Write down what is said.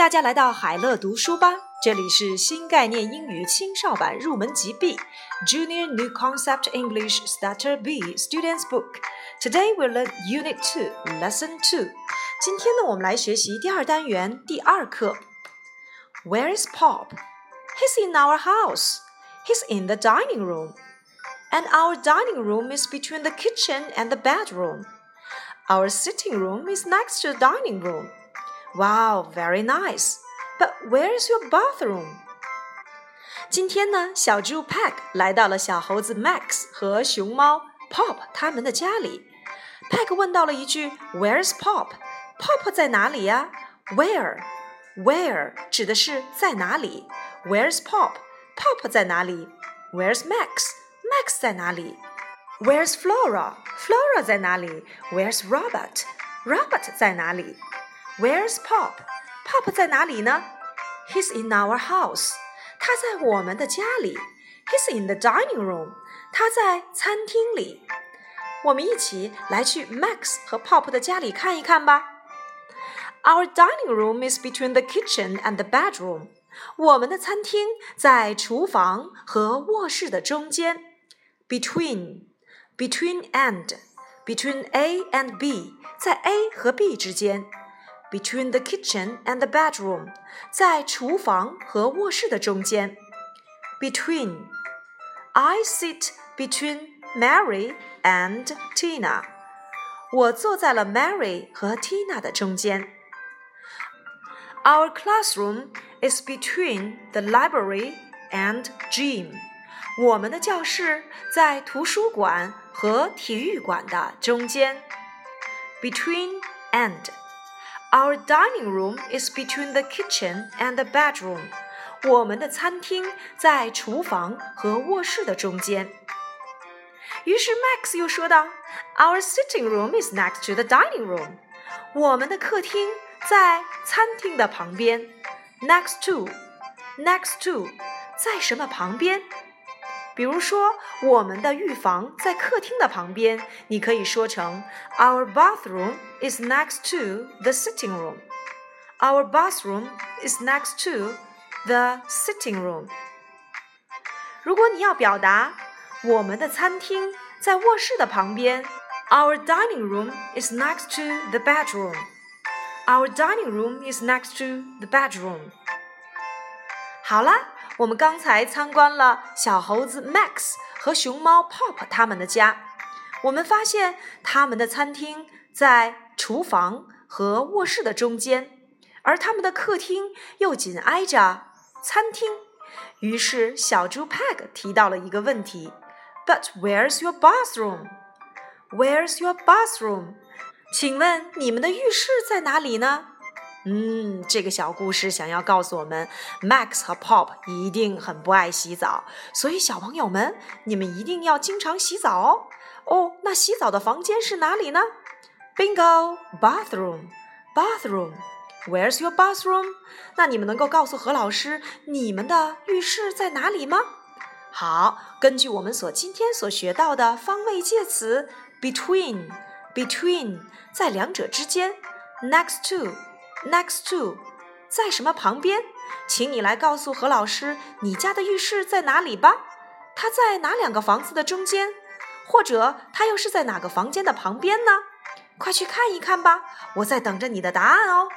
大家来到海乐读书吧，这里是新概念英语青少版入门级 B Junior New Concept English Starter B Students Book. Today we learn Unit Two, Lesson Two. 今天呢，我们来学习第二单元第二课。Where is Pop? He's in our house. He's in the dining room. And our dining room is between the kitchen and the bedroom. Our sitting room is next to the dining room. Wow, very nice. But where is your bathroom? 今天呢，小猪 Peg 来到了小猴子 Max 和熊猫 Pop 他们的家里。Peg 问到了一句：“Where's Pop？Pop 在哪里呀？”Where？Where 指的是在哪里？Where's Pop？Pop 在哪里？Where's Max？Max 在哪里？Where's Flora？Flora 在哪里？Where's Robert？Robert 在哪里 ？Where's Pop? Pop 在哪里呢？He's in our house. 他在我们的家里。He's in the dining room. 他在餐厅里。我们一起来去 Max 和 Pop 的家里看一看吧。Our dining room is between the kitchen and the bedroom. 我们的餐厅在厨房和卧室的中间。Between, between and, between A and B，在 A 和 B 之间。 between the kitchen and the bedroom，在厨房和卧室的中间。Between, I sit between Mary and Tina。我坐在了 Mary 和 Tina 的中间。Our classroom is between the library and gym。我们的教室在图书馆和体育馆的中间。Between and。 Our dining room is between the kitchen and the bedroom. 我们的餐厅在厨房和卧室的中间。于是 Max 又说道：“Our sitting room is next to the dining room. 我们的客厅在餐厅的旁边。Next to, next to，在什么旁边？” 比如说，我们的浴房在客厅的旁边，你可以说成 Our bathroom is next to the sitting room. Our bathroom is next to the sitting room. 如果你要表达我们的餐厅在卧室的旁边，Our dining room is next to the bedroom. Our dining room is next to the bedroom. 好啦。 我们刚才参观了小猴子 Max 和熊猫 Pop 他们的家，我们发现他们的餐厅在厨房和卧室的中间，而他们的客厅又紧挨着餐厅。于是小猪 Peg 提到了一个问题：But where's your bathroom? Where's your bathroom? 请问你们的浴室在哪里呢？嗯，这个小故事想要告诉我们，Max 和 Pop 一定很不爱洗澡，所以小朋友们，你们一定要经常洗澡哦。哦，那洗澡的房间是哪里呢？Bingo，bathroom，bathroom，Where's your bathroom？那你们能够告诉何老师你们的浴室在哪里吗？好，根据我们所今天所学到的方位介词，between，between，在两者之间，next to。Next to，在什么旁边？请你来告诉何老师，你家的浴室在哪里吧？它在哪两个房子的中间？或者它又是在哪个房间的旁边呢？快去看一看吧，我在等着你的答案哦。